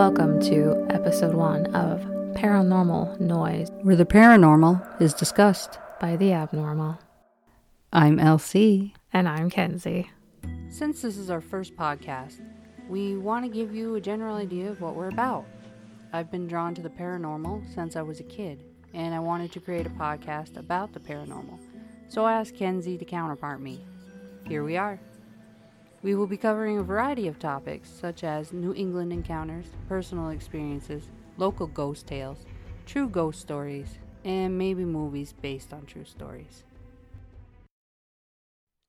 Welcome to episode one of Paranormal Noise where the paranormal is discussed. by the Abnormal. I'm LC. And I'm Kenzie. Since this is our first podcast, we want to give you a general idea of what we're about. I've been drawn to the paranormal since I was a kid, and I wanted to create a podcast about the paranormal. So I asked Kenzie to counterpart me. Here we are. We will be covering a variety of topics such as New England encounters, personal experiences, local ghost tales, true ghost stories, and maybe movies based on true stories.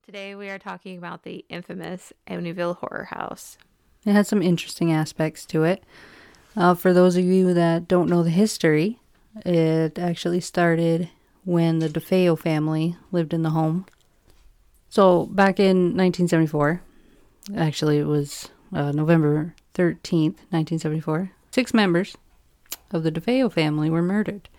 Today we are talking about the infamous Amityville Horror House. It has some interesting aspects to it. Uh, for those of you that don't know the history, it actually started when the DeFeo family lived in the home. So back in 1974, actually it was uh, November 13th, 1974, six members of the DeFeo family were murdered.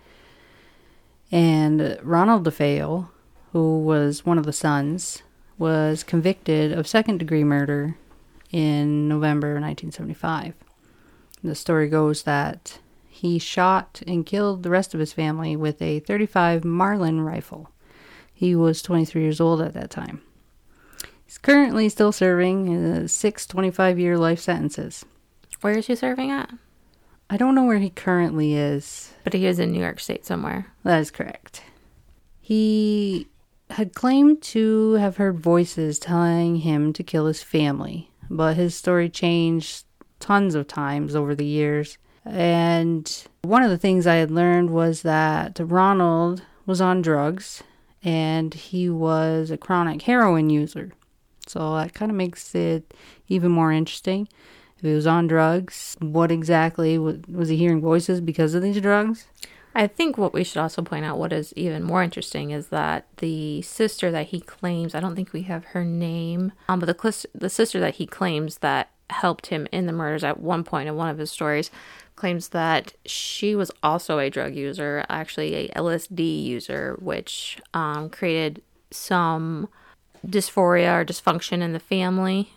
And Ronald DeFeo, who was one of the sons, was convicted of second degree murder in November 1975. The story goes that he shot and killed the rest of his family with a 35 Marlin rifle. He was 23 years old at that time. He's currently still serving uh, six 25 year life sentences. Where is he serving at? I don't know where he currently is. But he is in New York State somewhere. That is correct. He had claimed to have heard voices telling him to kill his family, but his story changed tons of times over the years. And one of the things I had learned was that Ronald was on drugs and he was a chronic heroin user. So that kind of makes it even more interesting. If he was on drugs, what exactly was, he hearing voices because of these drugs? I think what we should also point out, what is even more interesting, is that the sister that he claims, I don't think we have her name, um, but the, the sister that he claims that helped him in the murders at one point in one of his stories claims that she was also a drug user, actually a LSD user, which um, created some dysphoria or dysfunction in the family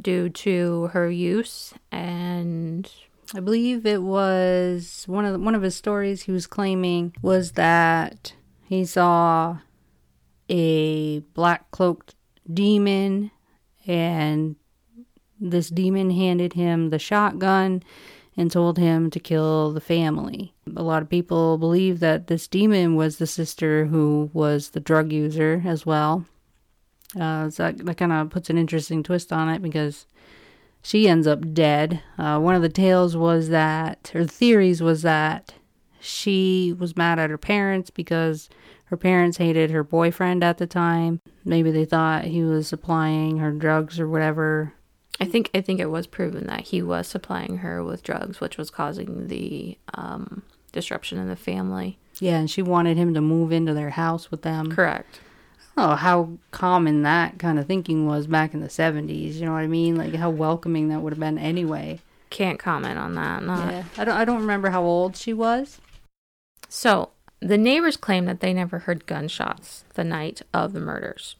due to her use and I believe it was one of the, one of his stories he was claiming was that he saw a black cloaked demon and this demon handed him the shotgun and told him to kill the family. A lot of people believe that this demon was the sister who was the drug user as well. Uh, so that, that kind of puts an interesting twist on it because she ends up dead. Uh, one of the tales was that, or theories was that she was mad at her parents because her parents hated her boyfriend at the time. Maybe they thought he was supplying her drugs or whatever. I think I think it was proven that he was supplying her with drugs, which was causing the um, disruption in the family. Yeah, and she wanted him to move into their house with them. Correct. Oh, how common that kind of thinking was back in the 70s. You know what I mean? Like how welcoming that would have been anyway. Can't comment on that. Not. Yeah. I don't I don't remember how old she was. So the neighbors claim that they never heard gunshots the night of the murders.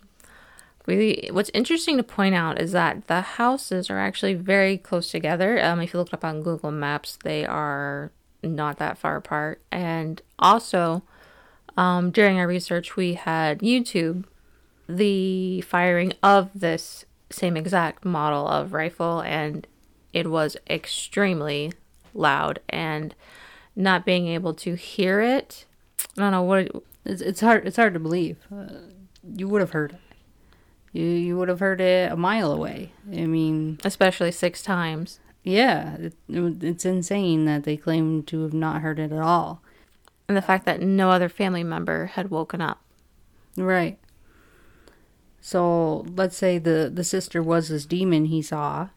Really, what's interesting to point out is that the houses are actually very close together. Um, if you look up on Google Maps, they are not that far apart. And also, um, during our research, we had YouTube the firing of this same exact model of rifle, and it was extremely loud. And not being able to hear it, I don't know what. It's, it's hard it's hard to believe. Uh, you would have heard it. You you would have heard it a mile away. I mean, especially six times. Yeah, it, it, it's insane that they claim to have not heard it at all. And the fact that no other family member had woken up. Right. So let's say the the sister was this demon he saw.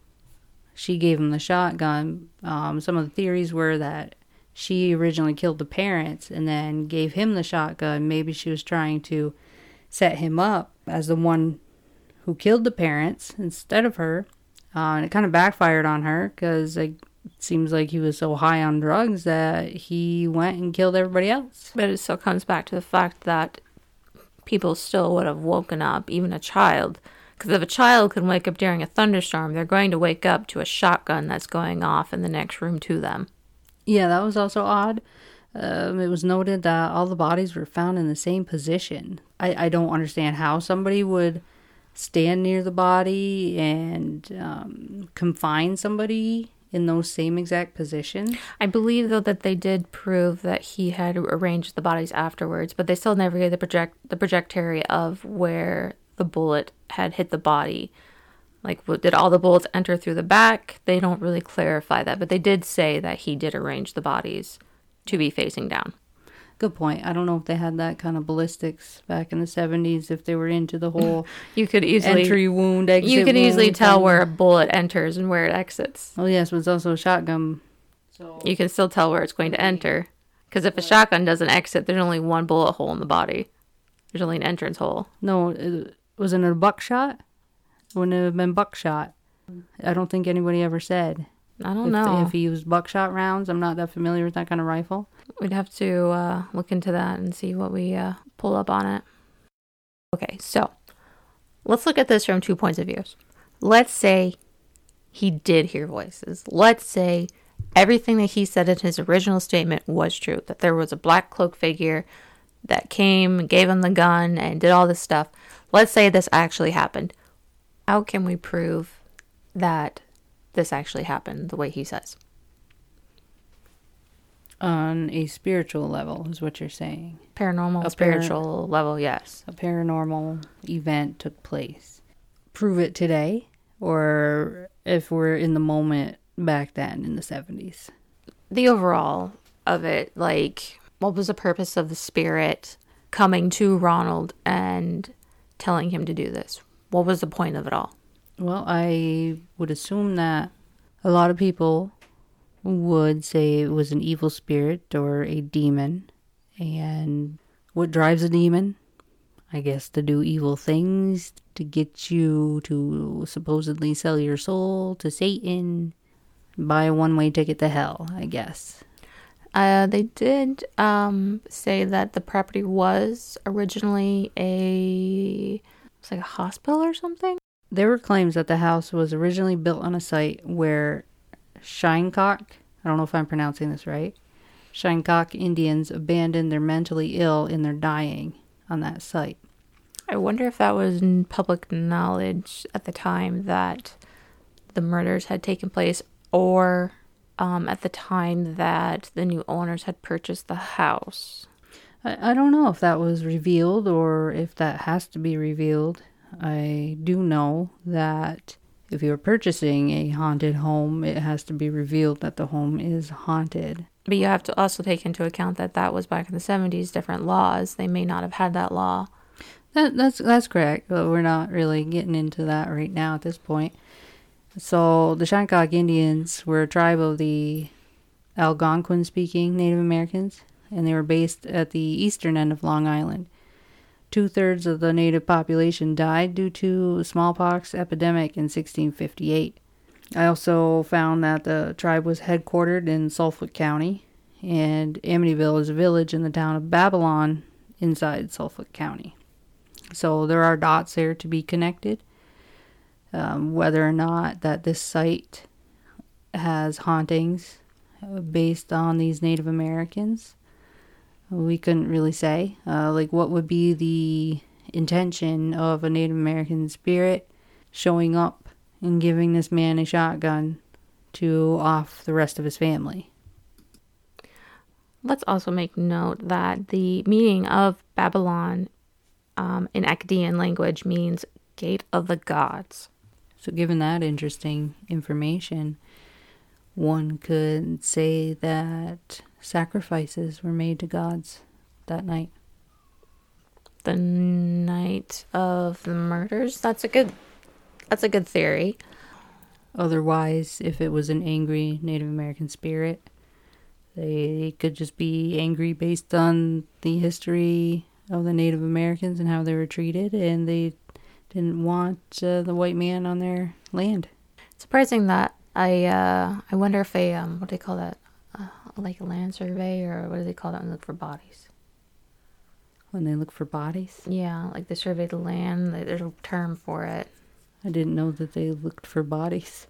She gave him the shotgun. Um, some of the theories were that she originally killed the parents and then gave him the shotgun. Maybe she was trying to set him up as the one who killed the parents instead of her. Uh, and it kind of backfired on her because it seems like he was so high on drugs that he went and killed everybody else. But it still comes back to the fact that people still would have woken up, even a child Because if a child can wake up during a thunderstorm, they're going to wake up to a shotgun that's going off in the next room to them. Yeah, that was also odd. Um, it was noted that all the bodies were found in the same position. I, I don't understand how somebody would stand near the body and um, confine somebody in those same exact positions. I believe though that they did prove that he had arranged the bodies afterwards, but they still never gave the project the trajectory of where the bullet had hit the body. Like, did all the bullets enter through the back? They don't really clarify that, but they did say that he did arrange the bodies to be facing down. Good point. I don't know if they had that kind of ballistics back in the 70s, if they were into the whole You could easily entry wound, exit you could easily wound tell thing. where a bullet enters and where it exits. Oh, yes, but it's also a shotgun. So You can still tell where it's going to enter. Because if a shotgun doesn't exit, there's only one bullet hole in the body. There's only an entrance hole. No, it, wasn't it a buckshot? Wouldn't it have been buckshot? I don't think anybody ever said. I don't if, know. if he used buckshot rounds. I'm not that familiar with that kind of rifle. We'd have to uh, look into that and see what we uh, pull up on it. Okay, so let's look at this from two points of view. Let's say he did hear voices. Let's say everything that he said in his original statement was true that there was a black cloak figure that came, gave him the gun, and did all this stuff. Let's say this actually happened. How can we prove that this actually happened the way he says? On a spiritual level, is what you're saying. Paranormal, A par- spiritual level, yes. A paranormal event took place. Prove it today, or if we're in the moment back then in the 70s. the overall of it like what was the purpose of the spirit coming to ronald and telling him to do this what was the point of it all Well, I would assume that a lot of people would say it was an evil spirit or a demon. And what drives a demon? I guess to do evil things, to get you to supposedly sell your soul to Satan, buy a one way ticket to hell, I guess. uh, they did um, say that the property was originally a it's like a hospital or something There were claims that the house was originally built on a site where Shinnecock, I don't know if I'm pronouncing this right, Shinnecock Indians abandoned their mentally ill in their dying on that site. i wonder if that was public knowledge at the time that the murders had taken place or um, at the time that the new owners had purchased the house I, I don't know if that was revealed or if that has to be revealed. I do know that if you're purchasing a haunted home, it has to be revealed that the home is haunted. But you have to also take into account that that was back in the 70s, different laws. They may not have had that law. That, that's that's correct, but we're not really getting into that right now at this point. So the Shancock Indians were a tribe of the Algonquin speaking Native Americans, and they were based at the eastern end of Long Island. Two thirds of the native population died due to smallpox epidemic in 1658. I also found that the tribe was headquartered in Suffolk County, and Amityville is a village in the town of Babylon inside Suffolk County. So there are dots there to be connected. Um, whether or not that this site has hauntings uh, based on these Native Americans, we couldn't really say. Uh, like, what would be the intention of a Native American spirit showing up and giving this man a shotgun to off the rest of his family? Let's also make note that the meaning of Babylon um, in Akkadian language means gate of the gods. So, given that interesting information, one could say that sacrifices were made to gods that night. The night of the murders. That's a good. That's a good theory. Otherwise, if it was an angry Native American spirit, they could just be angry based on the history of the Native Americans and how they were treated, and they didn't want uh, the white man on their land. Surprising that I. Uh, I wonder if a um, what do they call that? Like a land survey or what do they call that when they look for bodies? When they look for bodies, Yeah, like they survey the land. There's a term for it. I didn't know that they looked for bodies.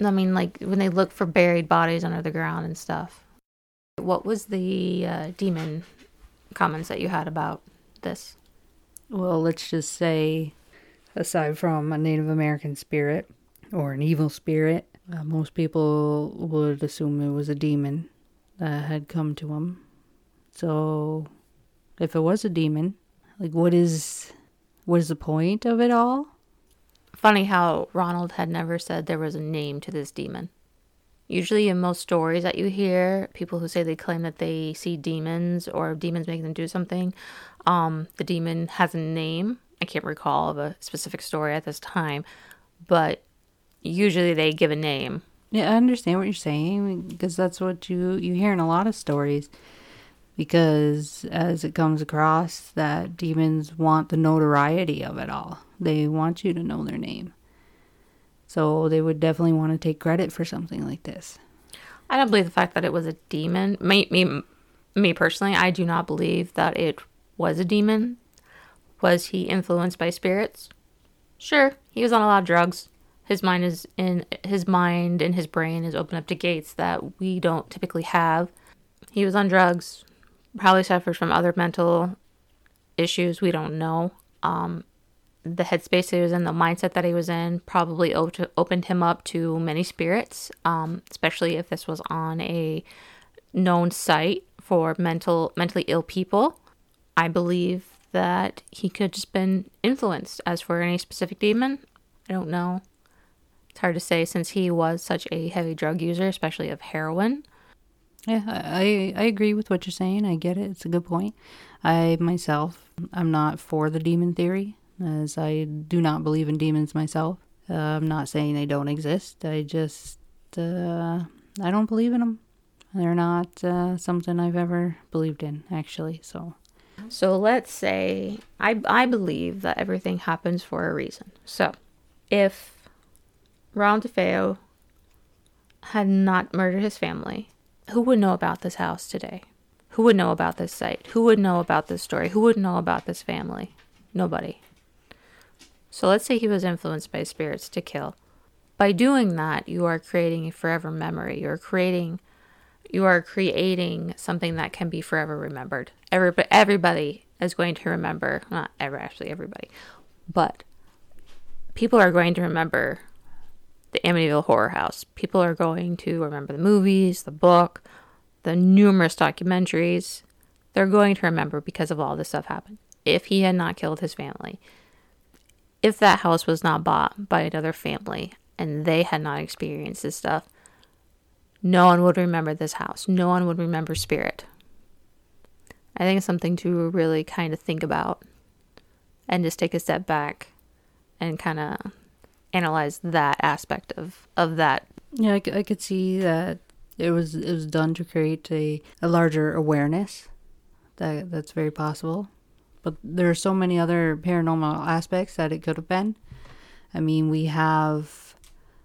I mean, like when they look for buried bodies under the ground and stuff. What was the uh, demon comments that you had about this? Well, let's just say, aside from a Native American spirit or an evil spirit, uh, most people would assume it was a demon that had come to him. So, if it was a demon, like what is what is the point of it all? Funny how Ronald had never said there was a name to this demon. Usually, in most stories that you hear, people who say they claim that they see demons or demons make them do something, um, the demon has a name. I can't recall of a specific story at this time, but usually they give a name. Yeah, I understand what you're saying because that's what you you hear in a lot of stories. Because as it comes across, that demons want the notoriety of it all. They want you to know their name. So they would definitely want to take credit for something like this. I don't believe the fact that it was a demon. Me, me, me personally, I do not believe that it was a demon. Was he influenced by spirits? Sure, he was on a lot of drugs. His mind is in his mind and his brain is open up to gates that we don't typically have. He was on drugs, probably suffers from other mental issues we don't know. Um, the headspace he was in, the mindset that he was in, probably op- opened him up to many spirits, um, especially if this was on a known site for mental mentally ill people. I believe that he could just been influenced. As for any specific demon, I don't know. It's hard to say since he was such a heavy drug user, especially of heroin. Yeah, I I agree with what you're saying. I get it. It's a good point. I myself, I'm not for the demon theory, as I do not believe in demons myself. Uh, I'm not saying they don't exist. I just uh, I don't believe in them. They're not uh, something I've ever believed in, actually. So, so let's say I I believe that everything happens for a reason. So, if Ron DeFeo had not murdered his family, who would know about this house today? Who would know about this site? Who would know about this story? Who would know about this family? Nobody. So let's say he was influenced by spirits to kill. By doing that, you are creating a forever memory. You are creating you are creating something that can be forever remembered. Everybody, everybody is going to remember, not ever actually everybody, but people are going to remember the Amityville Horror House. People are going to remember the movies, the book, the numerous documentaries. They're going to remember because of all this stuff happened. If he had not killed his family, if that house was not bought by another family and they had not experienced this stuff, no one would remember this house. No one would remember Spirit. I think it's something to really kind of think about and just take a step back and kind of analyze that aspect of, of that. Yeah, I, I could see that it was it was done to create a, a larger awareness. That that's very possible. But there are so many other paranormal aspects that it could have been. I mean, we have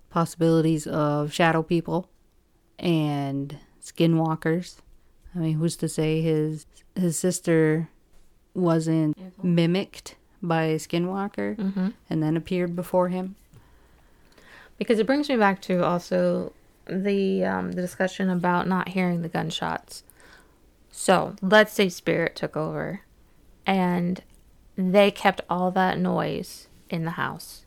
possibilities of shadow people and skinwalkers. I mean, who's to say his his sister wasn't mimicked by a skinwalker Mm-hmm. and then appeared before him? Because it brings me back to also the um, the discussion about not hearing the gunshots. So let's say Spirit took over, and they kept all that noise in the house.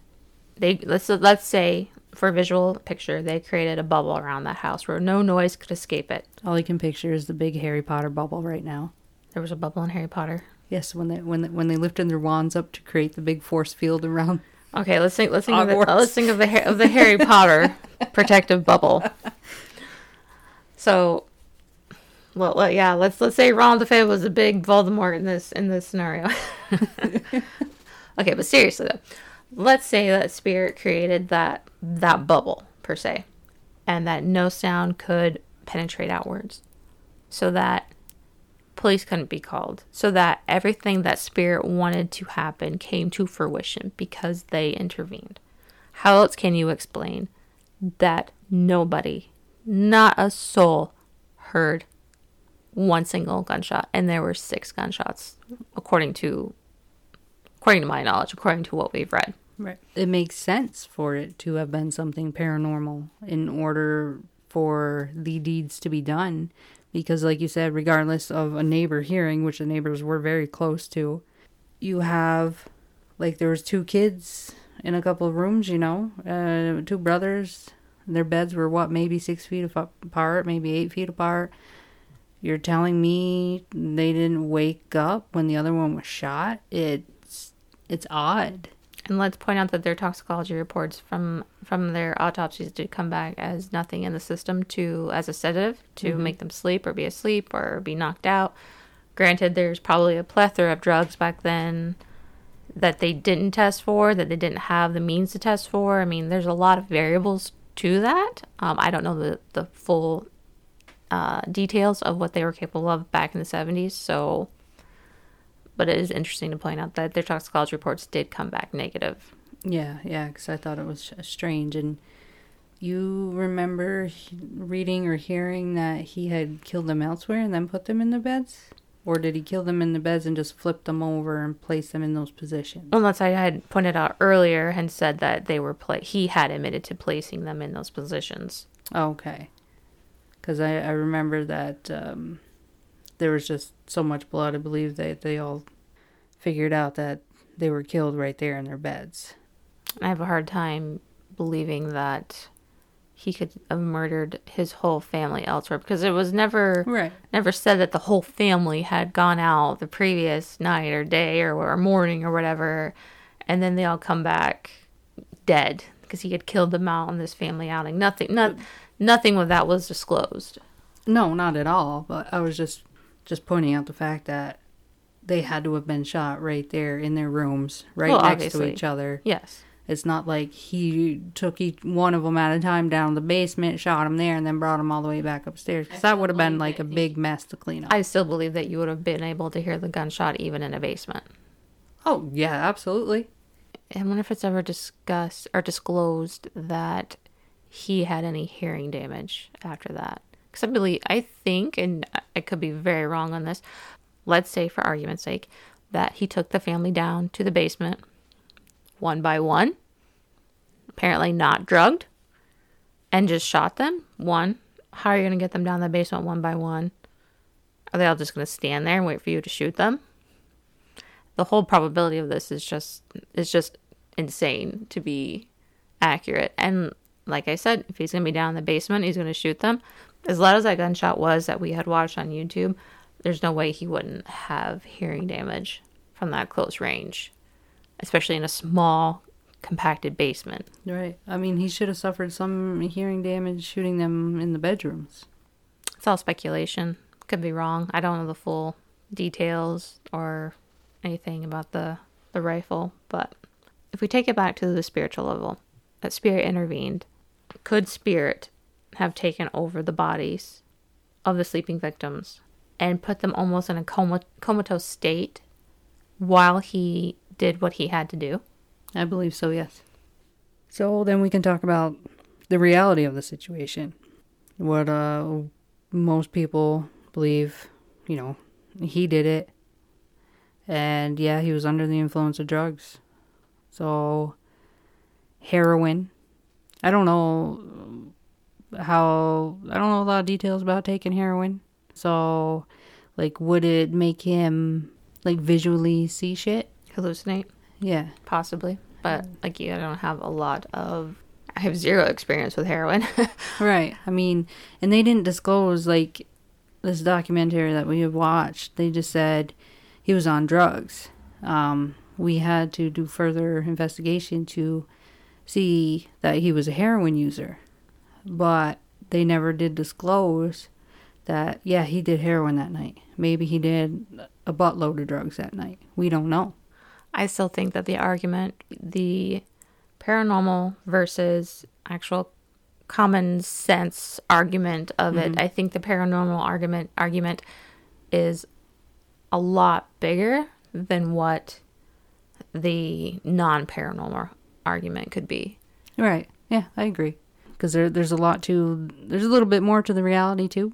They let's let's say for a visual picture, they created a bubble around that house where no noise could escape it. All I can picture is the big Harry Potter bubble right now. There was a bubble in Harry Potter. Yes, when they when they, when they lifted their wands up to create the big force field around. Okay, let's think. Let's think of the, let's think of the of the Harry Potter protective bubble. So, well, well, yeah. Let's let's say Ron DeFeo was a big Voldemort in this in this scenario. okay, but seriously though, let's say that Spirit created that that bubble per se, and that no sound could penetrate outwards, so that police couldn't be called so that everything that spirit wanted to happen came to fruition because they intervened how else can you explain that nobody not a soul heard one single gunshot and there were six gunshots according to according to my knowledge according to what we've read Right. It makes sense for it to have been something paranormal in order for the deeds to be done. Because, like you said, regardless of a neighbor hearing, which the neighbors were very close to, you have, like, there was two kids in a couple of rooms, you know, uh, two brothers. Their beds were, what, maybe six feet apart, maybe eight feet apart. You're telling me they didn't wake up when the other one was shot? It's, it's odd. And let's point out that their toxicology reports from from their autopsies did come back as nothing in the system to as a sedative to mm-hmm. make them sleep or be asleep or be knocked out. Granted, there's probably a plethora of drugs back then that they didn't test for, that they didn't have the means to test for. I mean, there's a lot of variables to that. Um, I don't know the the full uh, details of what they were capable of back in the 70s, so but it is interesting to point out that their toxicology reports did come back negative. Yeah, yeah, because I thought it was strange. And you remember reading or hearing that he had killed them elsewhere and then put them in the beds? Or did he kill them in the beds and just flip them over and place them in those positions? Unless I had pointed out earlier and said that they were pla- he had admitted to placing them in those positions. Okay. Because I, I remember that um, there was just so much blood. I believe that they all figured out that they were killed right there in their beds. I have a hard time believing that he could have murdered his whole family elsewhere because it was never right. never said that the whole family had gone out the previous night or day or, or morning or whatever and then they all come back dead because he had killed them out on this family outing nothing not, nothing of that was disclosed no not at all but i was just just pointing out the fact that they had to have been shot right there in their rooms, right well, next obviously. to each other. Yes. It's not like he took each one of them at a time down the basement, shot them there, and then brought them all the way back upstairs. Because that would have been like a big mess to clean up. I still believe that you would have been able to hear the gunshot even in a basement. Oh yeah, absolutely. I wonder if it's ever discussed or disclosed that he had any hearing damage after that. Because I believe, I think, and I could be very wrong on this, let's say for argument's sake, that he took the family down to the basement one by one, apparently not drugged, and just shot them. One, how are you going to get them down the basement one by one? Are they all just going to stand there and wait for you to shoot them? The whole probability of this is just is just insane to be accurate. And like I said, if he's going to be down in the basement, he's going to shoot them as loud as that gunshot was that we had watched on YouTube, there's no way he wouldn't have hearing damage from that close range, especially in a small, compacted basement. Right. I mean, he should have suffered some hearing damage shooting them in the bedrooms. It's all speculation. Could be wrong. I don't know the full details or anything about the the rifle, but if we take it back to the spiritual level, that spirit intervened. Could spirit have taken over the bodies of the sleeping victims and put them almost in a coma- comatose state while he did what he had to do? I believe so, yes. So then we can talk about the reality of the situation. What uh, most people believe, you know, he did it. And yeah, he was under the influence of drugs. So, heroin. I don't know how I don't know a lot of details about taking heroin. So, like, would it make him like visually see shit? Hallucinate? Yeah, possibly. But like, you, I don't have a lot of. I have zero experience with heroin. right. I mean, and they didn't disclose like this documentary that we have watched. They just said he was on drugs. Um, we had to do further investigation to see that he was a heroin user but they never did disclose that, yeah, he did heroin that night. Maybe he did a buttload of drugs that night. We don't know. I still think that the argument, the paranormal versus actual common sense argument of mm-hmm. it, I think the paranormal argument argument is a lot bigger than what the non paranormal argument could be. Right. Yeah, I agree because there, there's a lot to there's a little bit more to the reality too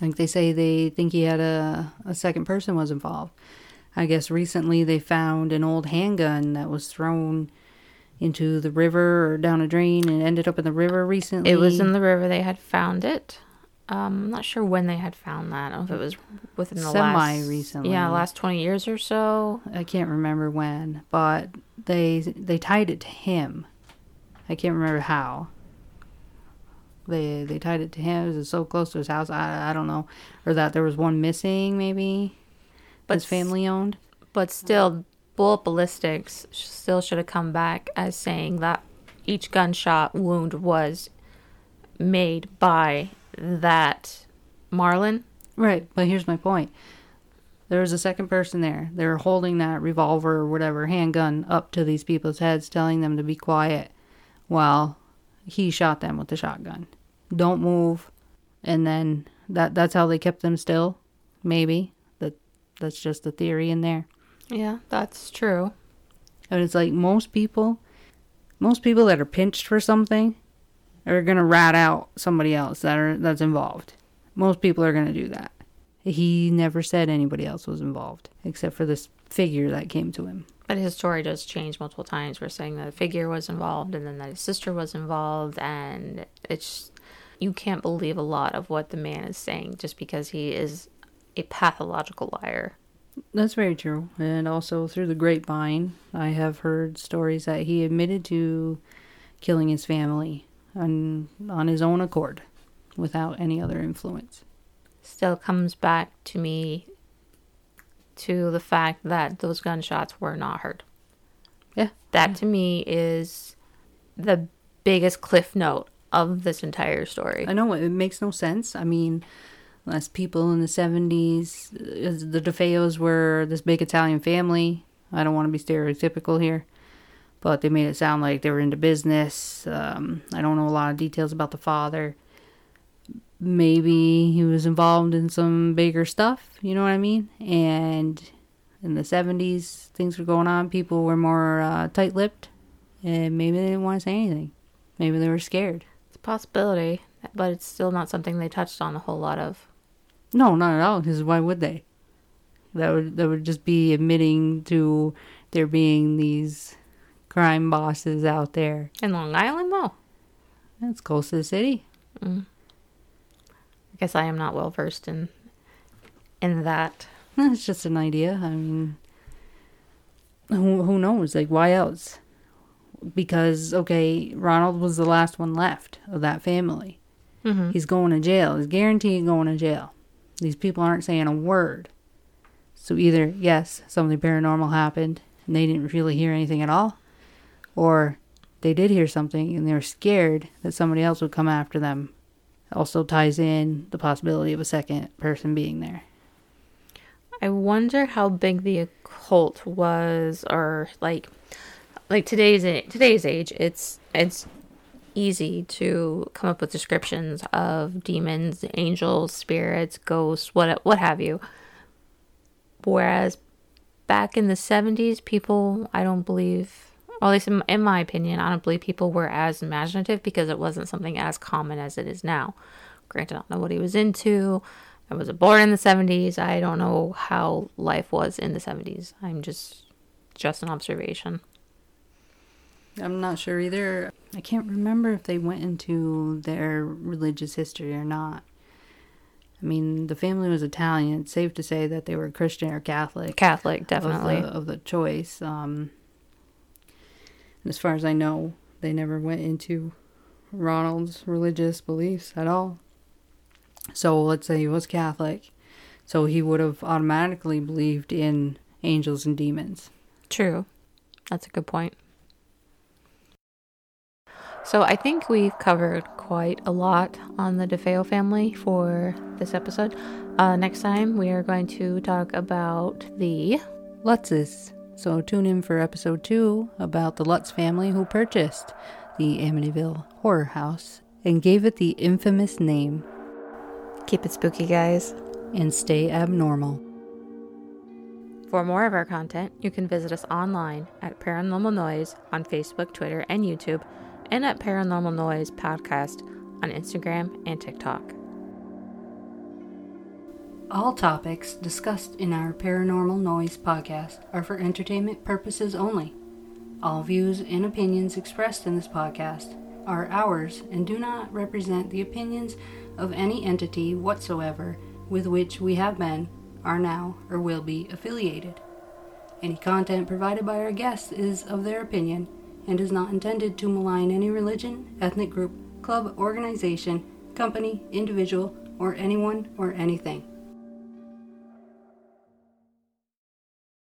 like they say they think he had a, a second person was involved i guess recently they found an old handgun that was thrown into the river or down a drain and ended up in the river recently. It was in the river. They had found it. Um, I'm not sure when they had found that. I don't know if it was within the Semi last recently. Yeah, last 20 years or so. I can't remember when, but they they tied it to him. I can't remember how. They they tied it to him. It was so close to his house. I I don't know, or that there was one missing maybe. But his family owned. But still, bullet ballistics still should have come back as saying that each gunshot wound was made by that Marlin. Right, but here's my point. There was a second person there. They were holding that revolver or whatever handgun up to these people's heads, telling them to be quiet while he shot them with the shotgun. Don't move. And then that that's how they kept them still. Maybe. That that's just a theory in there. Yeah, that's true. And it's like most people most people that are pinched for something are gonna rat out somebody else that are that's involved. Most people are gonna do that. He never said anybody else was involved, except for this figure that came to him. But his story does change multiple times. We're saying that a figure was involved and then that his sister was involved. And it's, you can't believe a lot of what the man is saying just because he is a pathological liar. That's very true. And also through the grapevine, I have heard stories that he admitted to killing his family on on his own accord without any other influence. Still comes back to me to the fact that those gunshots were not heard. Yeah. That to me is the biggest cliff note of this entire story. I know it makes no sense. I mean, as people in the 70s, uh, the DeFeos were this big Italian family. I don't want to be stereotypical here, but they made it sound like they were into business. Um, I don't know a lot of details about the father. Maybe he was involved in some bigger stuff, you know what I mean? And in the 70s, things were going on. People were more uh, tight lipped, and maybe they didn't want to say anything. Maybe they were scared. Possibility, but it's still not something they touched on a whole lot of. No, not at all. Because why would they? That would that would just be admitting to there being these crime bosses out there. In Long Island, though, That's close to the city. Mm. I guess I am not well versed in in that. It's just an idea. I mean, who who knows? Like, why else? Because okay, Ronald was the last one left of that family. Mm-hmm. He's going to jail. He's guaranteed going to jail. These people aren't saying a word. So either yes, something paranormal happened and they didn't really hear anything at all, or they did hear something and they were scared that somebody else would come after them. Also ties in the possibility of a second person being there. I wonder how big the occult was, or like, like today's today's age. It's it's easy to come up with descriptions of demons, angels, spirits, ghosts, what what have you. Whereas back in the seventies, people, I don't believe, or at least in, in my opinion, I don't believe people were as imaginative because it wasn't something as common as it is now. Granted, I don't know what he was into. I was born in the 70s. I don't know how life was in the 70s. I'm just just an observation. I'm not sure either. I can't remember if they went into their religious history or not. I mean, the family was Italian. It's safe to say that they were Christian or Catholic. Catholic, of definitely. the, of the choice. Um, as far as I know, they never went into Ronald's religious beliefs at all. So let's say he was Catholic, so he would have automatically believed in angels and demons. True. That's a good point. So I think we've covered quite a lot on the DeFeo family for this episode. Uh, next time we are going to talk about the Lutzes. So tune in for episode two about the Lutz family who purchased the Amityville Horror House and gave it the infamous name Keep It Spooky Guys. and Stay Abnormal. For more of our content, you can visit us online at Paranormal Noise on Facebook, Twitter, and YouTube, and at Paranormal Noise Podcast on Instagram and TikTok. All topics discussed in our Paranormal Noise podcast are for entertainment purposes only. All views and opinions expressed in this podcast are ours and do not represent the opinions of any entity whatsoever with which we have been, are now, or will be affiliated. Any content provided by our guests is of their opinion and is not intended to malign any religion, ethnic group, club, organization, company, individual, or anyone or anything.